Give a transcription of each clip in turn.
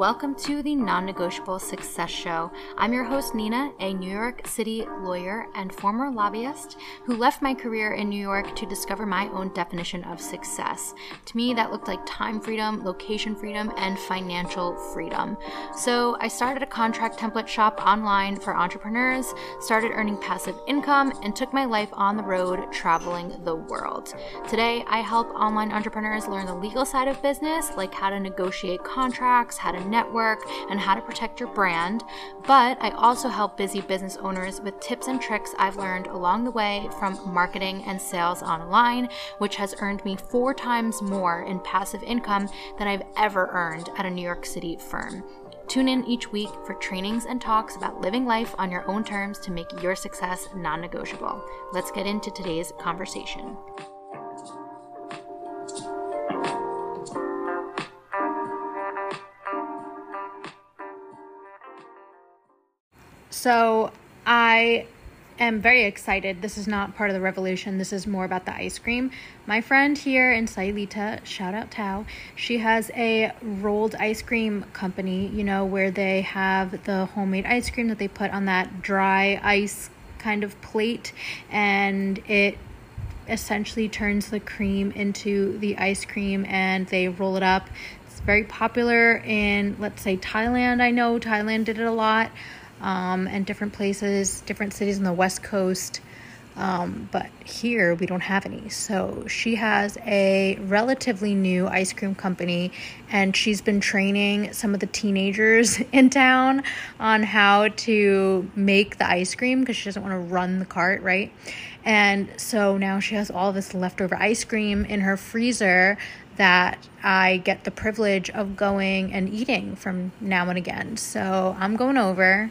Welcome to the Non Negotiable Success Show. I'm your host, Nina, a New York City lawyer and former lobbyist who left my career in New York to discover my own definition of success. To me, that looked like time freedom, location freedom, and financial freedom. So I started a contract template shop online for entrepreneurs, started earning passive income, and took my life on the road traveling the world. Today, I help online entrepreneurs learn the legal side of business, like how to negotiate contracts, how to network, and how to protect your brand. But I also help busy business owners with tips and tricks I've learned along the way from marketing and sales online, which has earned me four times more in passive income than I've ever earned at a New York City firm. Tune in each week for trainings and talks about living life on your own terms to make your success non negotiable. Let's get into today's conversation. So I am very excited. This is not part of the revolution. This is more about the ice cream. My friend here in Sayulita, shout out Tao, she has a rolled ice cream company, you know, where they have the homemade ice cream that they put on that dry ice kind of plate and it essentially turns the cream into the ice cream and they roll it up. It's very popular in, let's say, Thailand. I know Thailand did it a lot um, and different places, different cities on the West Coast. Um, but here we don't have any. So she has a relatively new ice cream company, and she's been training some of the teenagers in town on how to make the ice cream because she doesn't want to run the cart, right? And so now she has all this leftover ice cream in her freezer that I get the privilege of going and eating from now and again. So I'm going over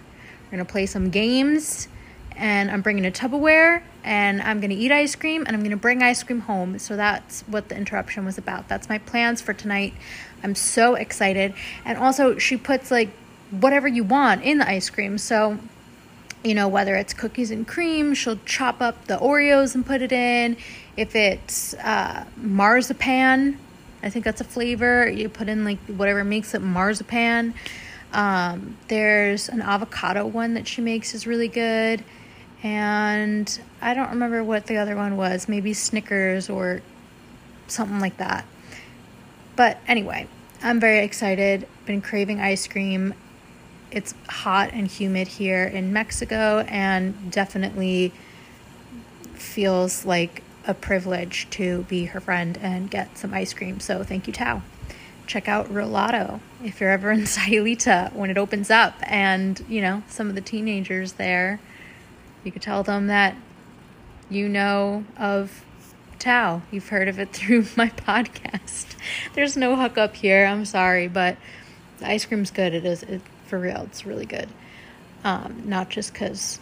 we're to play some games and I'm bringing a Tupperware and I'm to eat ice cream and I'm to bring ice cream home. So that's what the interruption was about. That's my plans for tonight. I'm so excited. And also, she puts like whatever you want in the ice cream. So, you know, whether it's cookies and cream, she'll chop up the Oreos and put it in. If it's uh, marzipan, I think that's a flavor, you put in like whatever makes it marzipan. Um, there's an avocado one that she makes is really good. And I don't remember what the other one was, maybe Snickers or something like that. But anyway, I'm very excited. Been craving ice cream. It's hot and humid here in Mexico and definitely feels like a privilege to be her friend and get some ice cream. So thank you, Tao check out Rolato if you're ever in Sayulita when it opens up. And, you know, some of the teenagers there, you could tell them that you know of Tao. You've heard of it through my podcast. There's no hookup here. I'm sorry, but the ice cream's good. It is it, for real. It's really good. Um, not just because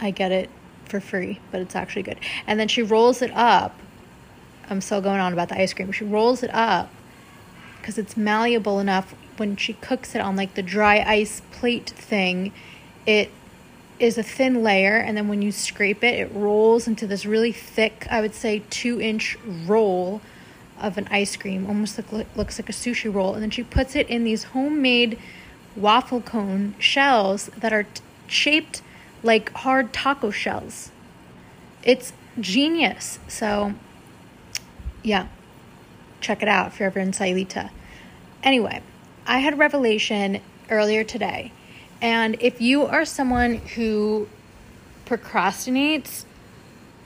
I get it for free, but it's actually good. And then she rolls it up. I'm still going on about the ice cream. She rolls it up because it's malleable enough when she cooks it on like the dry ice plate thing it is a thin layer and then when you scrape it it rolls into this really thick i would say two inch roll of an ice cream almost look, looks like a sushi roll and then she puts it in these homemade waffle cone shells that are t- shaped like hard taco shells. It's genius. So yeah check it out if you're ever in Sayulita. Anyway, I had a revelation earlier today. And if you are someone who procrastinates,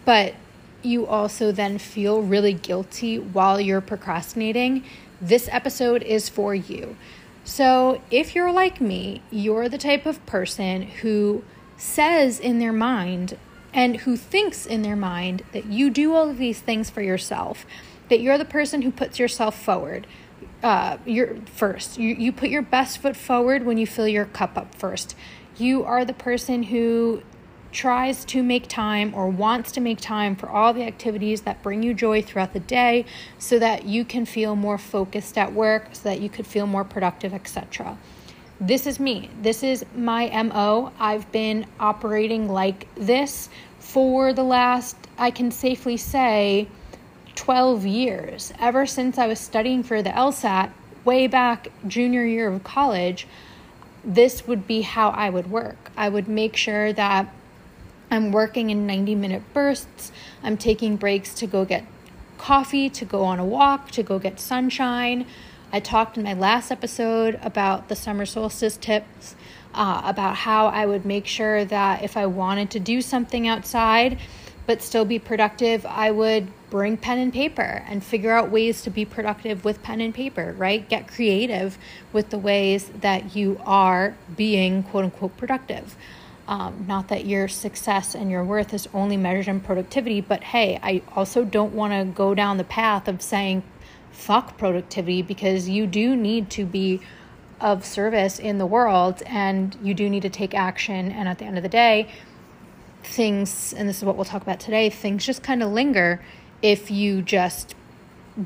but you also then feel really guilty while you're procrastinating, this episode is for you. So, if you're like me, you're the type of person who says in their mind and who thinks in their mind that you do all of these things for yourself that you're the person who puts yourself forward. Uh, you're first. You, you put your best foot forward when you fill your cup up first. You are the person who tries to make time or wants to make time for all the activities that bring you joy throughout the day so that you can feel more focused at work, so that you could feel more productive, etc. This is me. This is my MO. I've been operating like this for the last, I can safely say, 12 years. Ever since I was studying for the LSAT way back junior year of college, this would be how I would work. I would make sure that I'm working in 90 minute bursts. I'm taking breaks to go get coffee, to go on a walk, to go get sunshine. I talked in my last episode about the summer solstice tips, uh, about how I would make sure that if I wanted to do something outside but still be productive, I would bring pen and paper and figure out ways to be productive with pen and paper, right? Get creative with the ways that you are being quote unquote productive. Um, not that your success and your worth is only measured in productivity, but hey, I also don't want to go down the path of saying fuck productivity because you do need to be of service in the world and you do need to take action. And at the end of the day, things, and this is what we'll talk about today, things just kind of linger if you just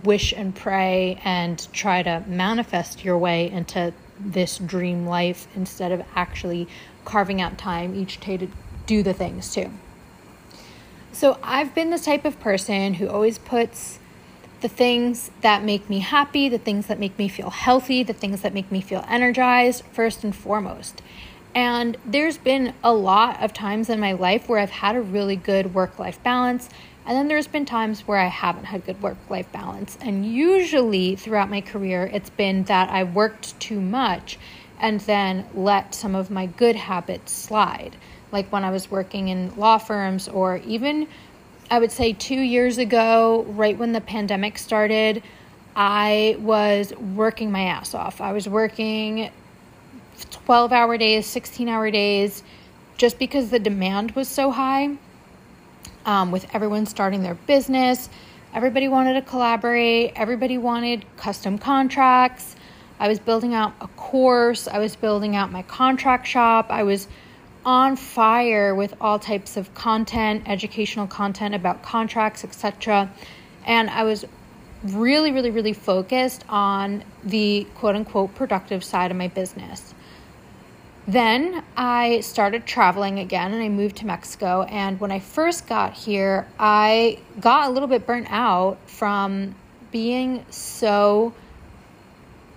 wish and pray and try to manifest your way into this dream life instead of actually carving out time each day to do the things too. So I've been the type of person who always puts the things that make me happy, the things that make me feel healthy, the things that make me feel energized first and foremost. And there's been a lot of times in my life where I've had a really good work life balance. And then there's been times where I haven't had good work life balance. And usually throughout my career, it's been that I worked too much and then let some of my good habits slide. Like when I was working in law firms, or even I would say two years ago, right when the pandemic started, I was working my ass off. I was working 12 hour days, 16 hour days, just because the demand was so high. Um, with everyone starting their business, everybody wanted to collaborate, everybody wanted custom contracts. I was building out a course, I was building out my contract shop, I was on fire with all types of content, educational content about contracts, etc. And I was really, really, really focused on the quote unquote productive side of my business. Then I started traveling again and I moved to Mexico. And when I first got here, I got a little bit burnt out from being so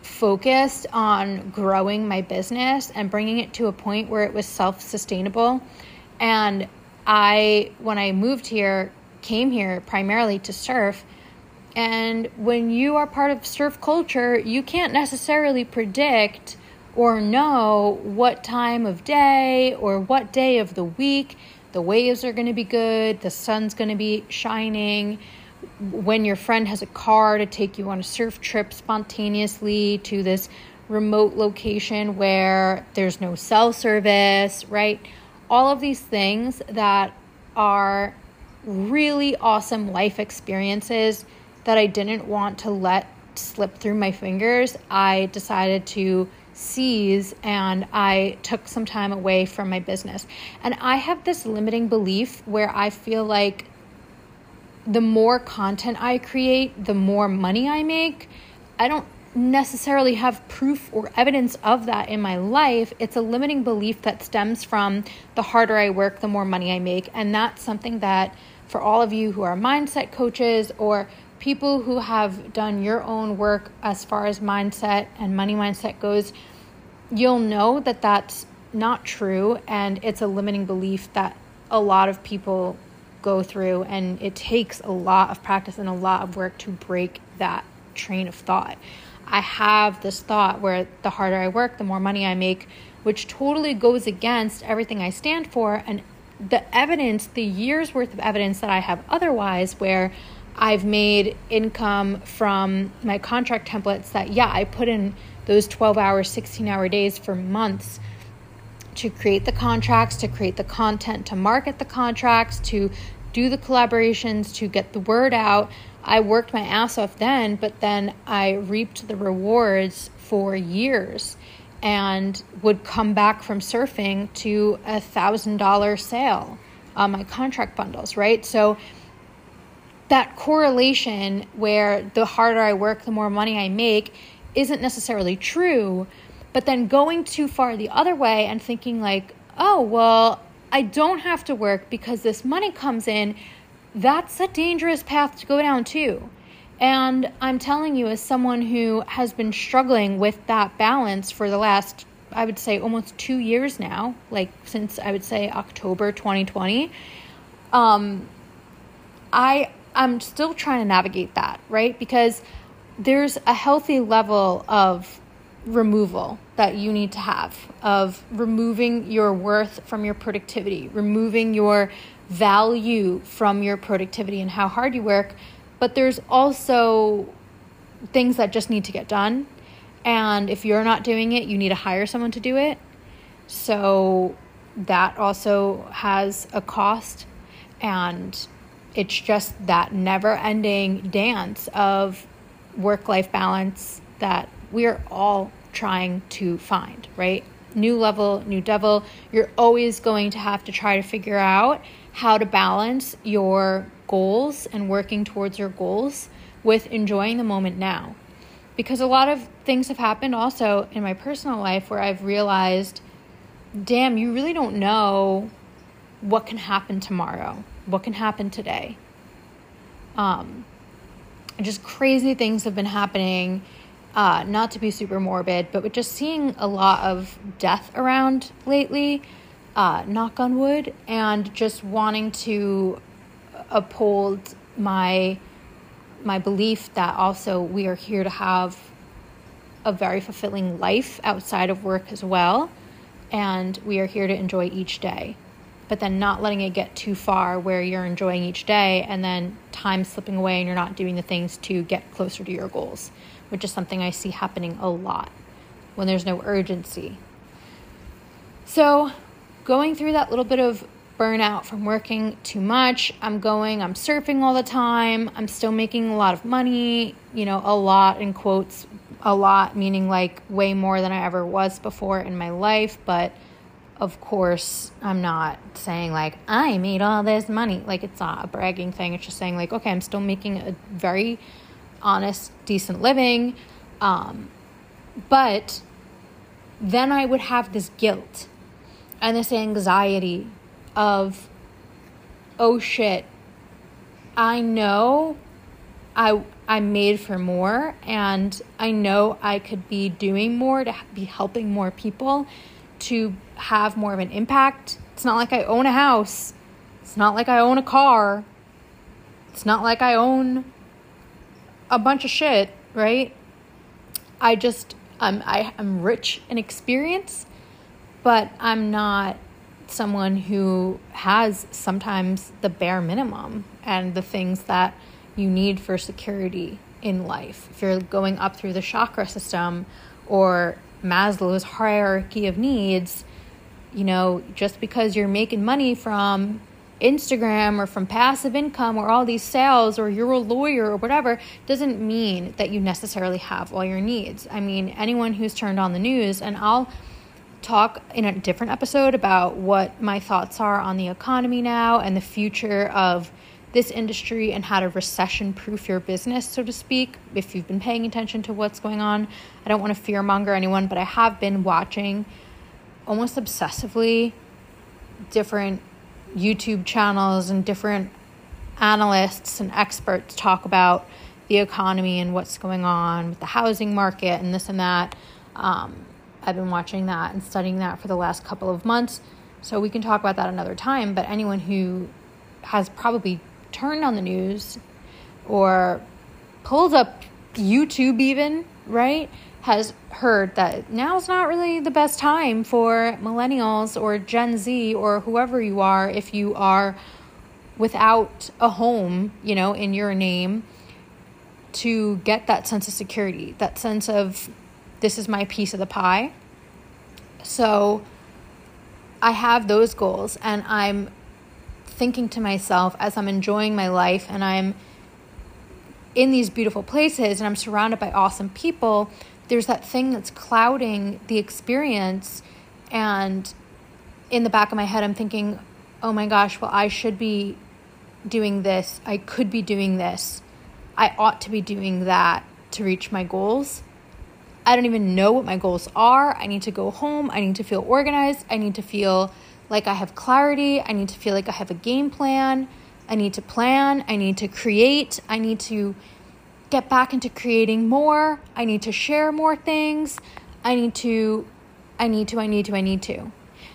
focused on growing my business and bringing it to a point where it was self sustainable. And I, when I moved here, came here primarily to surf. And when you are part of surf culture, you can't necessarily predict or know what time of day or what day of the week the waves are going to be good, the sun's going to be shining when your friend has a car to take you on a surf trip spontaneously to this remote location where there's no cell service, right? All of these things that are really awesome life experiences that I didn't want to let slip through my fingers, I decided to seize and I took some time away from my business. And I have this limiting belief where I feel like the more content I create, the more money I make. I don't necessarily have proof or evidence of that in my life. It's a limiting belief that stems from the harder I work, the more money I make. And that's something that, for all of you who are mindset coaches or people who have done your own work as far as mindset and money mindset goes, you'll know that that's not true. And it's a limiting belief that a lot of people go through, and it takes a lot of practice and a lot of work to break that train of thought. I have this thought where the harder I work, the more money I make, which totally goes against everything I stand for. And the evidence, the years worth of evidence that I have otherwise, where I've made income from my contract templates that, yeah, I put in those 12 hour, 16 hour days for months to create the contracts, to create the content, to market the contracts, to do the collaborations, to get the word out. I worked my ass off then, but then I reaped the rewards for years and would come back from surfing to a thousand dollar sale on my contract bundles, right? So that correlation where the harder I work, the more money I make isn't necessarily true. But then going too far the other way and thinking, like, oh, well, I don't have to work because this money comes in, that's a dangerous path to go down too. And I'm telling you, as someone who has been struggling with that balance for the last, I would say, almost two years now, like since I would say October 2020, um, I I'm still trying to navigate that, right? Because there's a healthy level of removal that you need to have of removing your worth from your productivity, removing your value from your productivity and how hard you work. But there's also things that just need to get done. And if you're not doing it, you need to hire someone to do it. So that also has a cost. And it's just that never ending dance of work life balance that we're all trying to find, right? New level, new devil. You're always going to have to try to figure out how to balance your goals and working towards your goals with enjoying the moment now. Because a lot of things have happened also in my personal life where I've realized, damn, you really don't know what can happen tomorrow, what can happen today. Um, just crazy things have been happening. Uh, not to be super morbid, but with just seeing a lot of death around lately, uh, knock on wood, and just wanting to uphold my my belief that also we are here to have a very fulfilling life outside of work as well, and we are here to enjoy each day but then not letting it get too far where you're enjoying each day and then time slipping away and you're not doing the things to get closer to your goals, which is something I see happening a lot when there's no urgency. So, going through that little bit of burnout from working too much, I'm going, I'm surfing all the time, I'm still making a lot of money, you know, a lot in quotes, a lot meaning like way more than I ever was before in my life, but of course, I'm not saying like I made all this money. Like it's not a bragging thing. It's just saying like, okay, I'm still making a very honest, decent living. Um, but then I would have this guilt and this anxiety of, oh shit, I know I I'm made for more and I know I could be doing more to be helping more people to have more of an impact. It's not like I own a house. It's not like I own a car. It's not like I own a bunch of shit, right? I just I'm I, I'm rich in experience, but I'm not someone who has sometimes the bare minimum and the things that you need for security in life. If you're going up through the chakra system or Maslow's hierarchy of needs, you know, just because you're making money from Instagram or from passive income or all these sales or you're a lawyer or whatever doesn't mean that you necessarily have all your needs. I mean, anyone who's turned on the news, and I'll talk in a different episode about what my thoughts are on the economy now and the future of this industry and how to recession proof your business, so to speak, if you've been paying attention to what's going on. I don't want to fear monger anyone, but I have been watching almost obsessively different YouTube channels and different analysts and experts talk about the economy and what's going on with the housing market and this and that. Um, I've been watching that and studying that for the last couple of months. So we can talk about that another time. But anyone who has probably turned on the news or pulled up YouTube, even, right, has heard that now's not really the best time for millennials or Gen Z or whoever you are if you are without a home, you know, in your name to get that sense of security, that sense of this is my piece of the pie. So I have those goals and I'm thinking to myself as I'm enjoying my life and I'm in these beautiful places and I'm surrounded by awesome people, there's that thing that's clouding the experience. And in the back of my head, I'm thinking, oh my gosh, well, I should be doing this. I could be doing this. I ought to be doing that to reach my goals. I don't even know what my goals are. I need to go home. I need to feel organized. I need to feel like I have clarity. I need to feel like I have a game plan. I need to plan. I need to create. I need to get back into creating more. I need to share more things. I need to, I need to, I need to, I need to.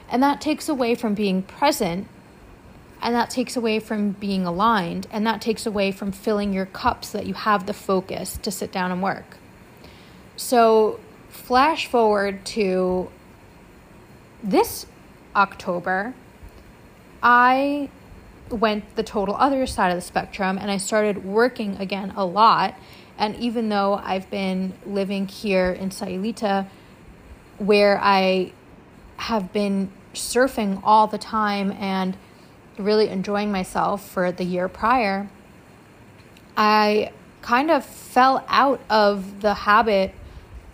And that takes away from being present. And that takes away from being aligned. And that takes away from filling your cup so that you have the focus to sit down and work. So, flash forward to this October, I went the total other side of the spectrum and I started working again a lot. And even though I've been living here in Sayulita, where I have been surfing all the time and really enjoying myself for the year prior, I kind of fell out of the habit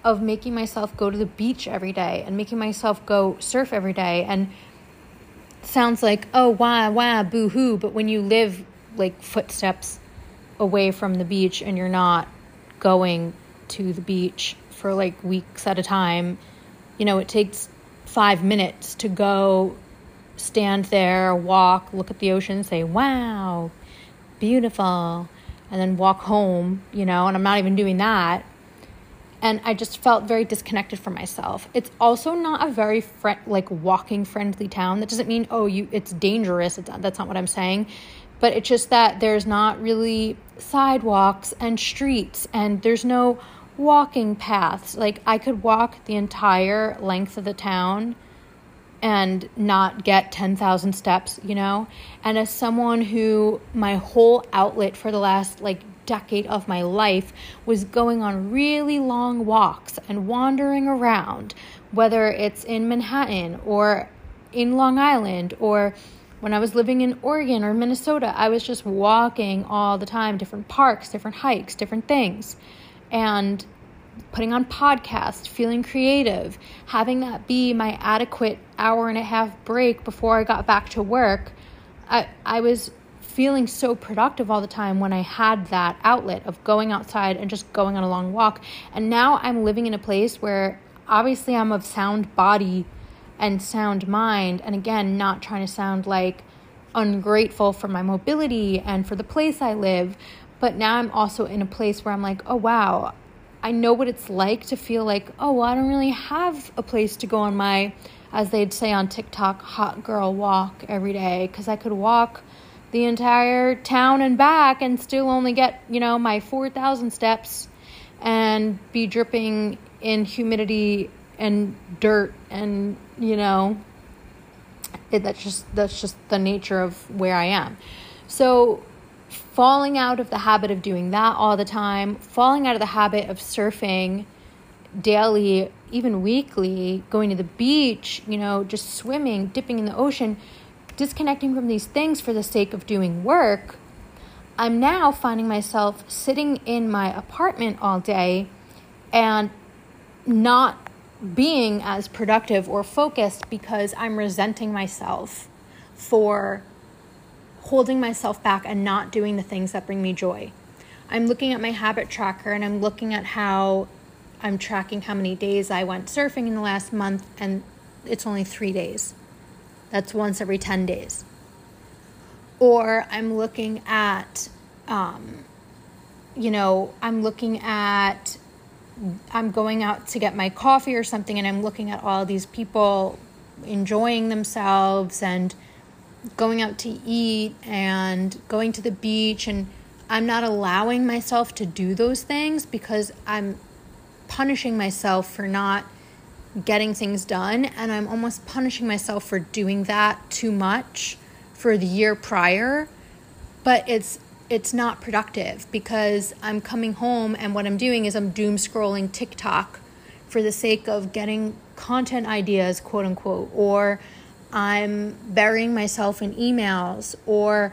of making myself go to the beach every day and making myself go surf every day and sounds like oh wah wah boo hoo but when you live like footsteps away from the beach and you're not going to the beach for like weeks at a time you know it takes 5 minutes to go stand there walk look at the ocean say wow beautiful and then walk home you know and I'm not even doing that and I just felt very disconnected from myself. It's also not a very friend like walking friendly town. That doesn't mean oh you it's dangerous. It's, that's not what I'm saying. But it's just that there's not really sidewalks and streets and there's no walking paths. Like I could walk the entire length of the town and not get 10,000 steps, you know? And as someone who my whole outlet for the last like decade of my life was going on really long walks and wandering around, whether it's in Manhattan or in Long Island or when I was living in Oregon or Minnesota, I was just walking all the time, different parks, different hikes, different things. And putting on podcasts, feeling creative, having that be my adequate hour and a half break before I got back to work. I, I was feeling so productive all the time when I had that outlet of going outside and just going on a long walk. And now I'm living in a place where obviously I'm of sound body and sound mind. And again, not trying to sound like ungrateful for my mobility and for the place I live. But now I'm also in a place where I'm like, oh, wow, I know what it's like to feel like, oh, well, I don't really have a place to go on my, as they'd say on TikTok, hot girl walk every day. Because I could walk the entire town and back and still only get, you know, my 4,000 steps and be dripping in humidity and dirt and, you know, it, that's just that's just the nature of where I am. So falling out of the habit of doing that all the time, falling out of the habit of surfing daily, even weekly, going to the beach, you know, just swimming, dipping in the ocean, disconnecting from these things for the sake of doing work, I'm now finding myself sitting in my apartment all day and not being as productive or focused because I'm resenting myself for holding myself back and not doing the things that bring me joy. I'm looking at my habit tracker and I'm looking at how I'm tracking how many days I went surfing in the last month, and it's only three days. That's once every 10 days. Or I'm looking at, um, you know, I'm looking at, I'm going out to get my coffee or something, and I'm looking at all these people enjoying themselves and going out to eat and going to the beach and I'm not allowing myself to do those things because I'm punishing myself for not getting things done and I'm almost punishing myself for doing that too much for the year prior. But it's it's not productive because I'm coming home and what I'm doing is I'm doom scrolling TikTok for the sake of getting content ideas quote unquote or I'm burying myself in emails or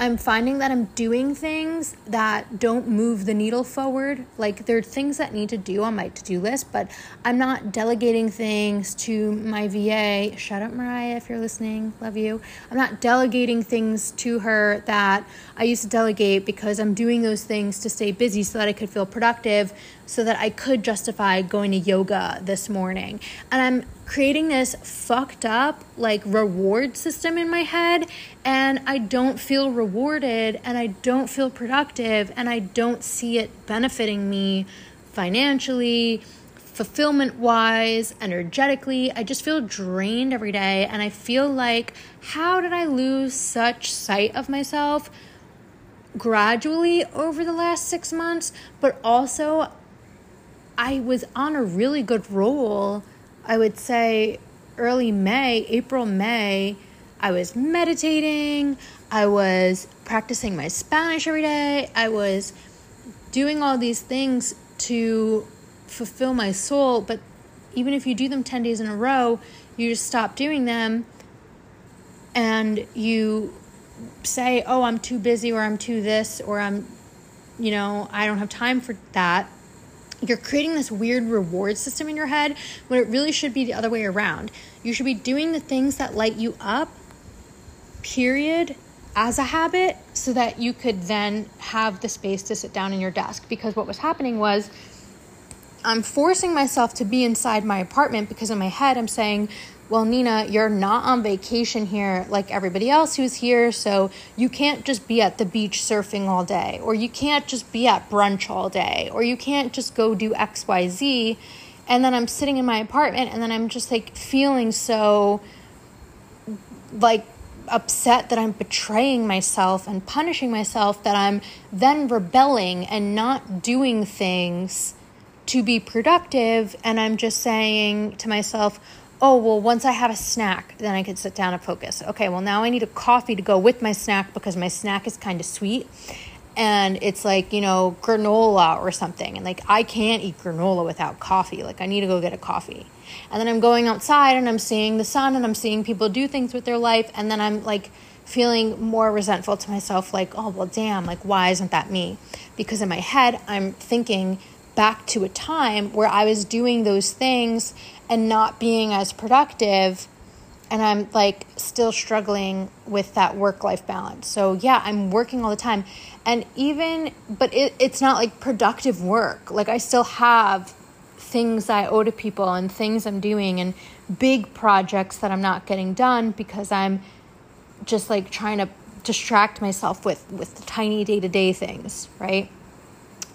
I'm finding that I'm doing things that don't move the needle forward. Like there are things that need to do on my to-do list, but I'm not delegating things to my VA. Shut up, Mariah, if you're listening. Love you. I'm not delegating things to her that I used to delegate because I'm doing those things to stay busy so that I could feel productive, so that I could justify going to yoga this morning. And I'm creating this fucked up like reward system in my head and I don't feel rewarded and I don't feel productive and I don't see it benefiting me financially, fulfillment wise, energetically. I just feel drained every day and I feel like how did I lose such sight of myself gradually over the last 6 months, but also I was on a really good roll. I would say early May, April, May, I was meditating, I was practicing my Spanish every day, I was doing all these things to fulfill my soul, but even if you do them 10 days in a row, you just stop doing them and you say, "Oh, I'm too busy or I'm too this or I'm you know, I don't have time for that." You're creating this weird reward system in your head when it really should be the other way around. You should be doing the things that light you up, period, as a habit, so that you could then have the space to sit down in your desk. Because what was happening was, I'm forcing myself to be inside my apartment because in my head I'm saying, well, Nina, you're not on vacation here like everybody else who's here, so you can't just be at the beach surfing all day, or you can't just be at brunch all day, or you can't just go do XYZ. And then I'm sitting in my apartment and then I'm just like feeling so like upset that I'm betraying myself and punishing myself that I'm then rebelling and not doing things to be productive. And I'm just saying to myself, oh, well, once I have a snack, then I can sit down and focus. Okay, well, now I need a coffee to go with my snack because my snack is kind of sweet. And it's like, you know, granola or something. And like, I can't eat granola without coffee. Like, I need to go get a coffee. And then I'm going outside and I'm seeing the sun and I'm seeing people do things with their life. And then I'm like, feeling more resentful to myself, like, oh, well, damn, like, why isn't that me? Because in my head, I'm thinking back to a time where I was doing those things and not being as productive and I'm like still struggling with that work life balance. So yeah, I'm working all the time. And even but it, it's not like productive work. Like I still have things I owe to people and things I'm doing and big projects that I'm not getting done because I'm just like trying to distract myself with with the tiny day-to-day things, right?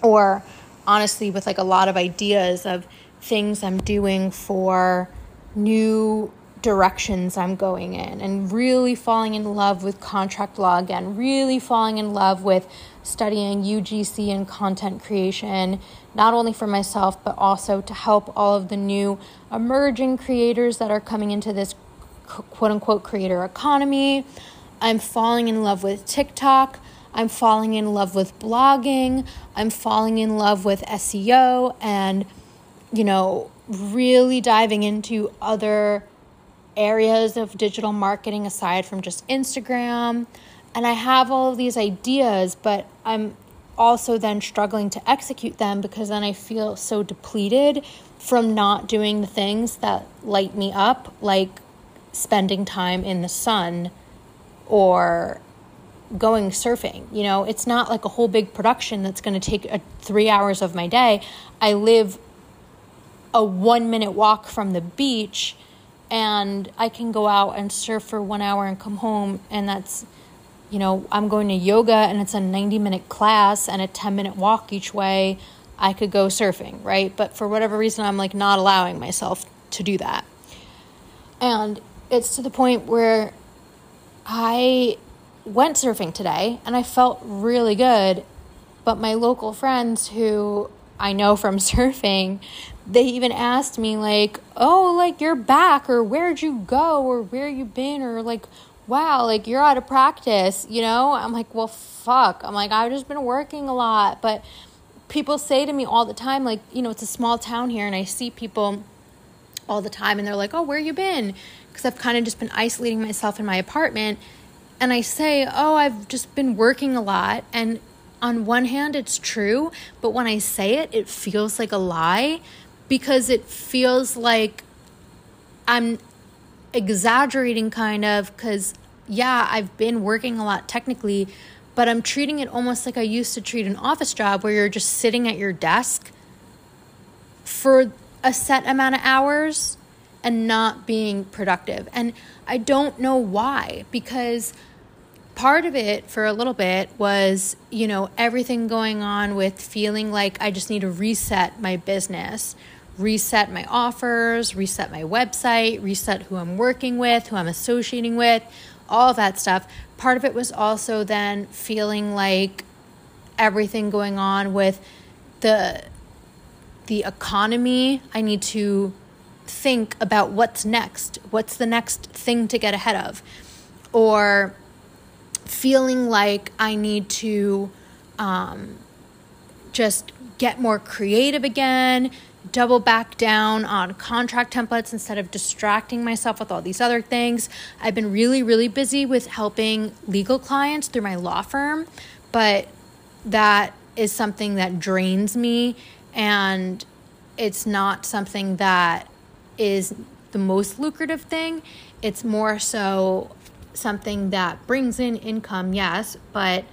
Or honestly with like a lot of ideas of things I'm doing for new directions I'm going in and really falling in love with contract law again, really falling in love with studying UGC and content creation, not only for myself, but also to help all of the new emerging creators that are coming into this quote unquote creator economy. I'm falling in love with TikTok. I'm falling in love with blogging. I'm falling in love with SEO and you know, really diving into other areas of digital marketing aside from just Instagram. And I have all of these ideas, but I'm also then struggling to execute them because then I feel so depleted from not doing the things that light me up, like spending time in the sun or going surfing. You know, it's not like a whole big production that's going to take a, three hours of my day. I live a one minute walk from the beach and I can go out and surf for one hour and come home and that's you know I'm going to yoga and it's a 90 minute class and a 10 minute walk each way I could go surfing right but for whatever reason I'm like not allowing myself to do that and it's to the point where I went surfing today and I felt really good but my local friends who I know from surfing, they even asked me like, "Oh, like you're back or where'd you go or where you been or like wow, like you're out of practice, you know?" I'm like, "Well, fuck." I'm like, "I've just been working a lot." But people say to me all the time like, you know, it's a small town here and I see people all the time and they're like, "Oh, where you been?" Because I've kind of just been isolating myself in my apartment. And I say, "Oh, I've just been working a lot." And on one hand, it's true, but when I say it, it feels like a lie because it feels like I'm exaggerating, kind of, because yeah, I've been working a lot technically, but I'm treating it almost like I used to treat an office job where you're just sitting at your desk for a set amount of hours and not being productive. And I don't know why, because part of it for a little bit was, you know, everything going on with feeling like I just need to reset my business, reset my offers, reset my website, reset who I'm working with, who I'm associating with, all that stuff. Part of it was also then feeling like everything going on with the the economy. I need to think about what's next. What's the next thing to get ahead of? Or feeling like I need to um, just get more creative again, double back down on contract templates instead of distracting myself with all these other things. I've been really, really busy with helping legal clients through my law firm, but that is something that drains me and it's not something that is the most lucrative thing. It's more so something that brings in income, yes, but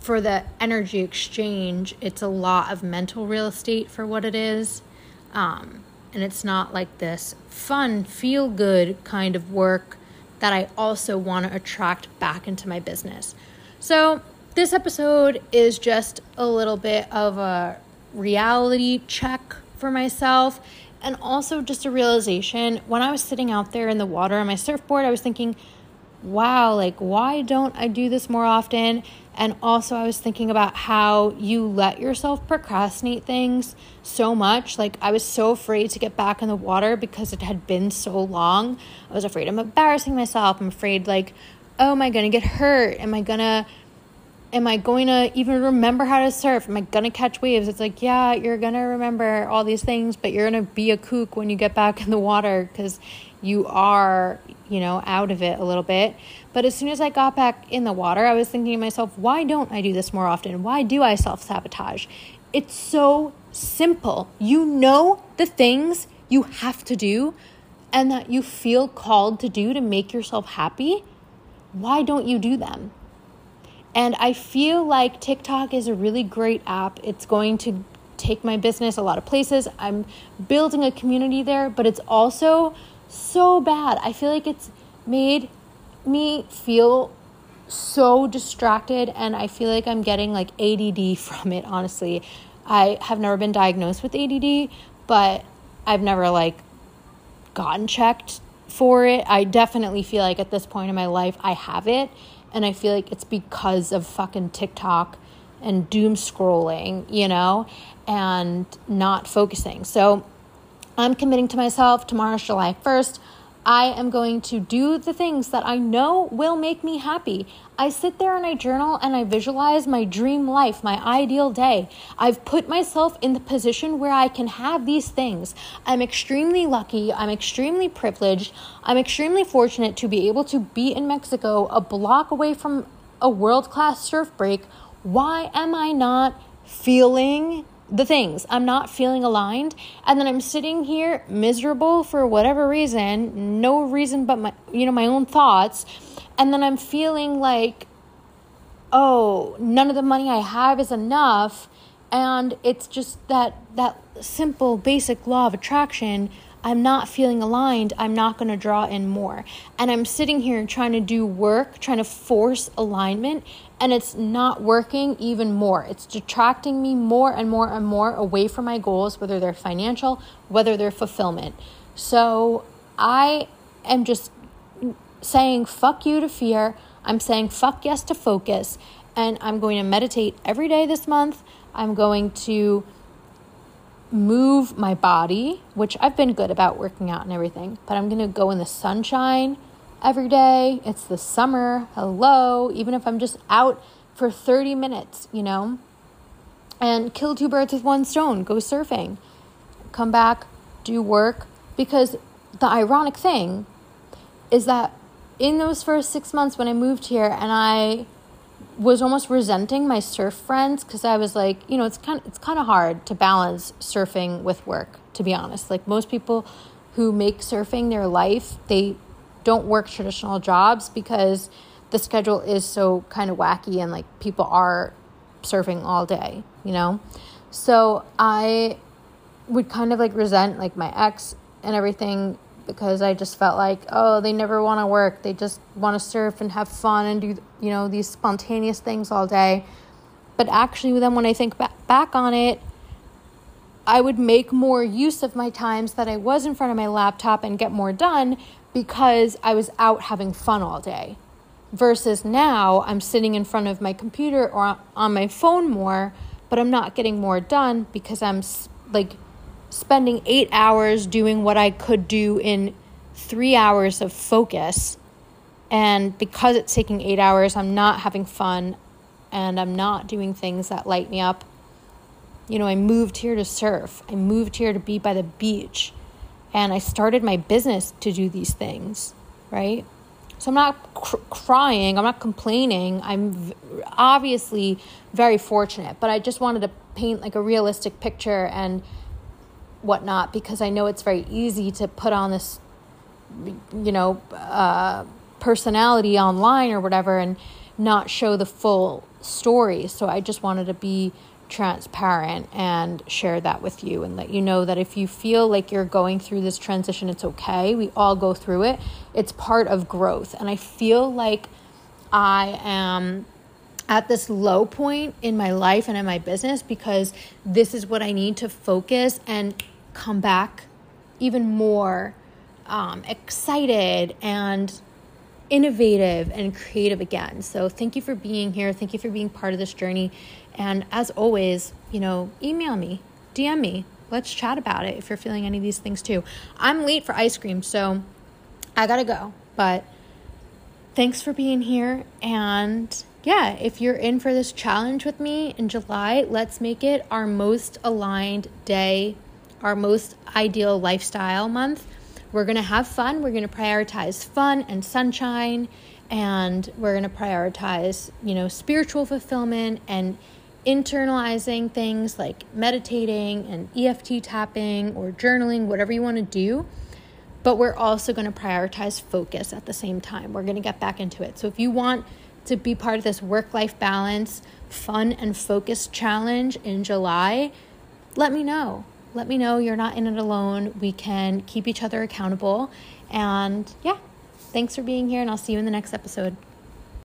for the energy exchange, it's a lot of mental real estate for what it is. Um, and it's not like this fun, feel good kind of work that I also want to attract back into my business. So, this episode is just a little bit of a reality check for myself and also just a realization when I was sitting out there in the water on my surfboard, I was thinking, wow, like, why don't I do this more often? And also, I was thinking about how you let yourself procrastinate things so much. Like, I was so afraid to get back in the water because it had been so long. I was afraid I'm embarrassing myself. I'm afraid, like, oh, am I to get hurt? Am I to am I going to even remember how to surf? Am I going to catch waves? It's like, yeah, you're going to remember all these things, but you're going to be a kook when you get back in the water because you are, you know, out of it a little bit. But as soon as I got back in the water, I was thinking to myself, why don't I do this more often? Why do I self sabotage? It's so simple. You know the things you have to do and that you feel called to do to make yourself happy. Why don't you do them? And I feel like TikTok is a really great app. It's going to take my business a lot of places. I'm building a community there, but it's also so bad. I feel like it's made me feel so distracted and I feel like I'm getting like ADD from it, honestly. I have never been diagnosed with ADD, but I've never like gotten checked for it. I definitely feel like at this point in my life I have it and I feel like it's because of fucking TikTok and doom scrolling, you know, and not focusing. So I'm committing to myself tomorrow's July 1st. I am going to do the things that I know will make me happy. I sit there and I journal and I visualize my dream life, my ideal day. I've put myself in the position where I can have these things. I'm extremely lucky. I'm extremely privileged. I'm extremely fortunate to be able to be in Mexico, a block away from a world class surf break. Why am I not feeling the things. I'm not feeling aligned. And then I'm sitting here miserable for whatever reason, no reason but my you know, my own thoughts. And then I'm feeling like oh, none of the money I have is enough. And it's just that that simple basic law of attraction I'm not feeling aligned, I'm not going to draw in more. And I'm sitting here trying to do work, trying to force alignment, and it's not working even more. It's detracting me more and more and more away from my goals, whether they're financial, whether they're fulfillment. So I am just saying fuck you to fear. I'm saying fuck yes to focus. And I'm going to meditate every day this month. I'm going to move my body, which I've been good about working out and everything, but I'm going to go in the sunshine every day. It's the summer. Hello. Even if I'm just out for 30 minutes, you know, and kill two birds with one stone, go surfing, come back, do work. Because the ironic thing is that in those first six months when I moved here and I was almost resenting my surf friends because I was like, you know, it's kind of, it's kind of hard to balance surfing with work, to be honest. Like most people who make surfing their life, they don't work traditional jobs because the schedule is so kind of wacky and like people are surfing all day, you know? So I would kind of like resent like my ex and everything because I just felt like, oh, they never want to work. They just want to surf and have fun and do, you know, these spontaneous things all day. But actually, then when I think back on it, I would make more use of my times that I was in front of my laptop and get more done because I was out having fun all day. Versus now, I'm sitting in front of my computer or on my phone more, but I'm not getting more done because I'm like spending eight hours doing what I could do in three hours of focus. And because it's taking eight hours, I'm not having fun and I'm not doing things that light me up. You know, I moved here to surf, I moved here to be by the beach, and I started my business to do these things, right? So I'm not cr- crying, I'm not complaining. I'm v- obviously very fortunate, but I just wanted to paint like a realistic picture and whatnot because I know it's very easy to put on this, you know, uh, personality online or whatever and not show the full story. So I just wanted to be transparent and share that with you and let you know that if you feel like you're going through this transition, it's okay. We all go through it, it's part of growth. And I feel like I am at this low point in my life and in my business because this is what I need to focus and come back even more um, excited and innovative and creative again. So, thank you for being here. Thank you for being part of this journey. And as always, you know, email me, DM me. Let's chat about it if you're feeling any of these things too. I'm late for ice cream, so I gotta go. But thanks for being here. And yeah, if you're in for this challenge with me in July, let's make it our most aligned day, our most ideal lifestyle month we're going to have fun. We're going to prioritize fun and sunshine, and we're going to prioritize, you know, spiritual fulfillment and internalizing things like meditating and EFT tapping or journaling, whatever you want to do. But we're also going to prioritize focus at the same time. We're going to get back into it. So if you want to be part of this work life balance, fun and focus challenge in July, let me know let me know you're not in it alone. We can keep each other accountable. And yeah, thanks for being here, and I'll see you in the next episode.